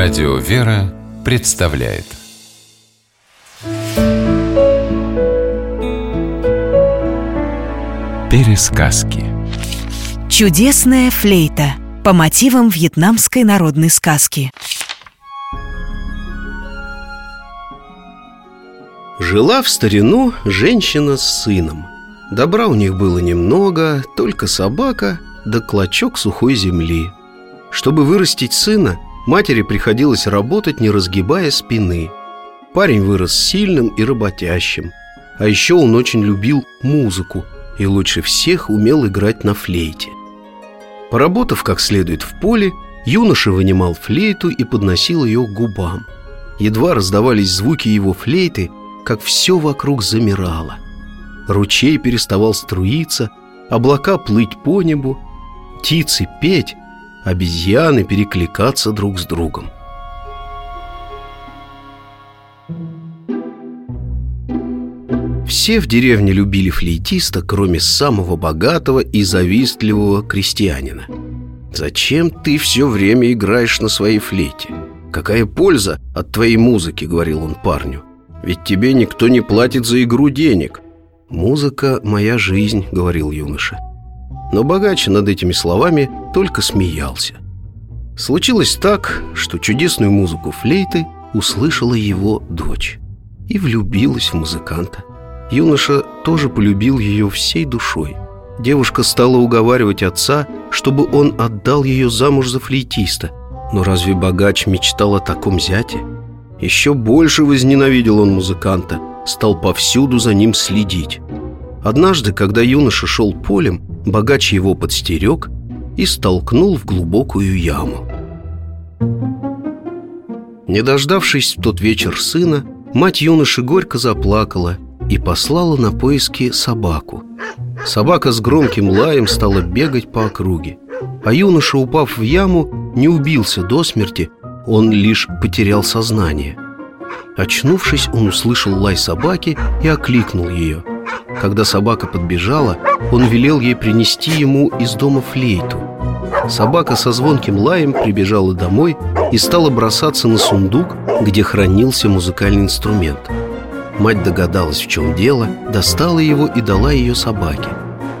Радио «Вера» представляет. Пересказки. Чудесная флейта по мотивам вьетнамской народной сказки. Жила в старину женщина с сыном. Добра у них было немного, только собака да клочок сухой земли. Чтобы вырастить сына, матери приходилось работать, не разгибая спины. Парень вырос сильным и работящим. А еще он очень любил музыку и лучше всех умел играть на флейте. Поработав как следует в поле, юноша вынимал флейту и подносил ее к губам. Едва раздавались звуки его флейты, как все вокруг замирало. Ручей переставал струиться, облака плыть по небу, птицы петь, обезьяны перекликаться друг с другом. Все в деревне любили флейтиста, кроме самого богатого и завистливого крестьянина. «Зачем ты все время играешь на своей флейте? Какая польза от твоей музыки?» — говорил он парню. «Ведь тебе никто не платит за игру денег». «Музыка — моя жизнь», — говорил юноша. Но богач над этими словами только смеялся. Случилось так, что чудесную музыку флейты услышала его дочь и влюбилась в музыканта. Юноша тоже полюбил ее всей душой. Девушка стала уговаривать отца, чтобы он отдал ее замуж за флейтиста. Но разве богач мечтал о таком зяте? Еще больше возненавидел он музыканта, стал повсюду за ним следить. Однажды, когда юноша шел полем, богач его подстерег и столкнул в глубокую яму. Не дождавшись в тот вечер сына, мать юноши горько заплакала и послала на поиски собаку. Собака с громким лаем стала бегать по округе, а юноша, упав в яму, не убился до смерти, он лишь потерял сознание. Очнувшись, он услышал лай собаки и окликнул ее – когда собака подбежала, он велел ей принести ему из дома флейту. Собака со звонким лаем прибежала домой и стала бросаться на сундук, где хранился музыкальный инструмент. Мать догадалась, в чем дело, достала его и дала ее собаке.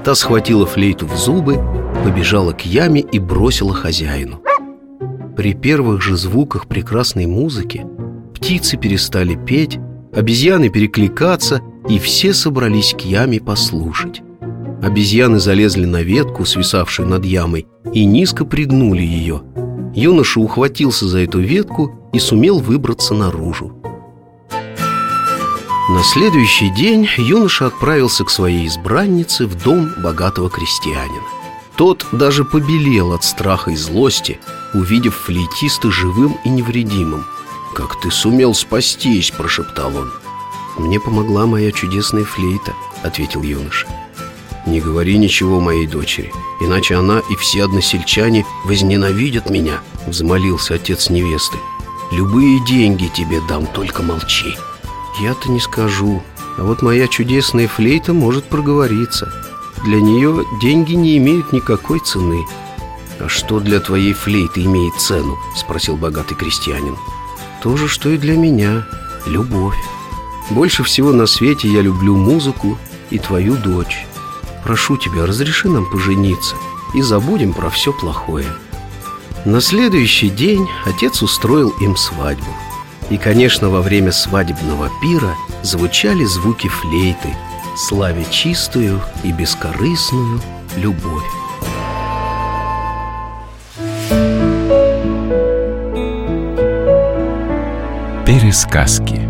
Та схватила флейту в зубы, побежала к яме и бросила хозяину. При первых же звуках прекрасной музыки птицы перестали петь, обезьяны перекликаться, и все собрались к яме послушать. Обезьяны залезли на ветку, свисавшую над ямой, и низко пригнули ее. Юноша ухватился за эту ветку и сумел выбраться наружу. На следующий день юноша отправился к своей избраннице в дом богатого крестьянина. Тот даже побелел от страха и злости, увидев флейтиста живым и невредимым. «Как ты сумел спастись?» – прошептал он – «Мне помогла моя чудесная флейта», — ответил юноша. «Не говори ничего моей дочери, иначе она и все односельчане возненавидят меня», — взмолился отец невесты. «Любые деньги тебе дам, только молчи». «Я-то не скажу, а вот моя чудесная флейта может проговориться. Для нее деньги не имеют никакой цены». «А что для твоей флейты имеет цену?» — спросил богатый крестьянин. «То же, что и для меня. Любовь». Больше всего на свете я люблю музыку и твою дочь. Прошу тебя, разреши нам пожениться и забудем про все плохое. На следующий день отец устроил им свадьбу. И, конечно, во время свадебного пира звучали звуки флейты, славя чистую и бескорыстную любовь. Пересказки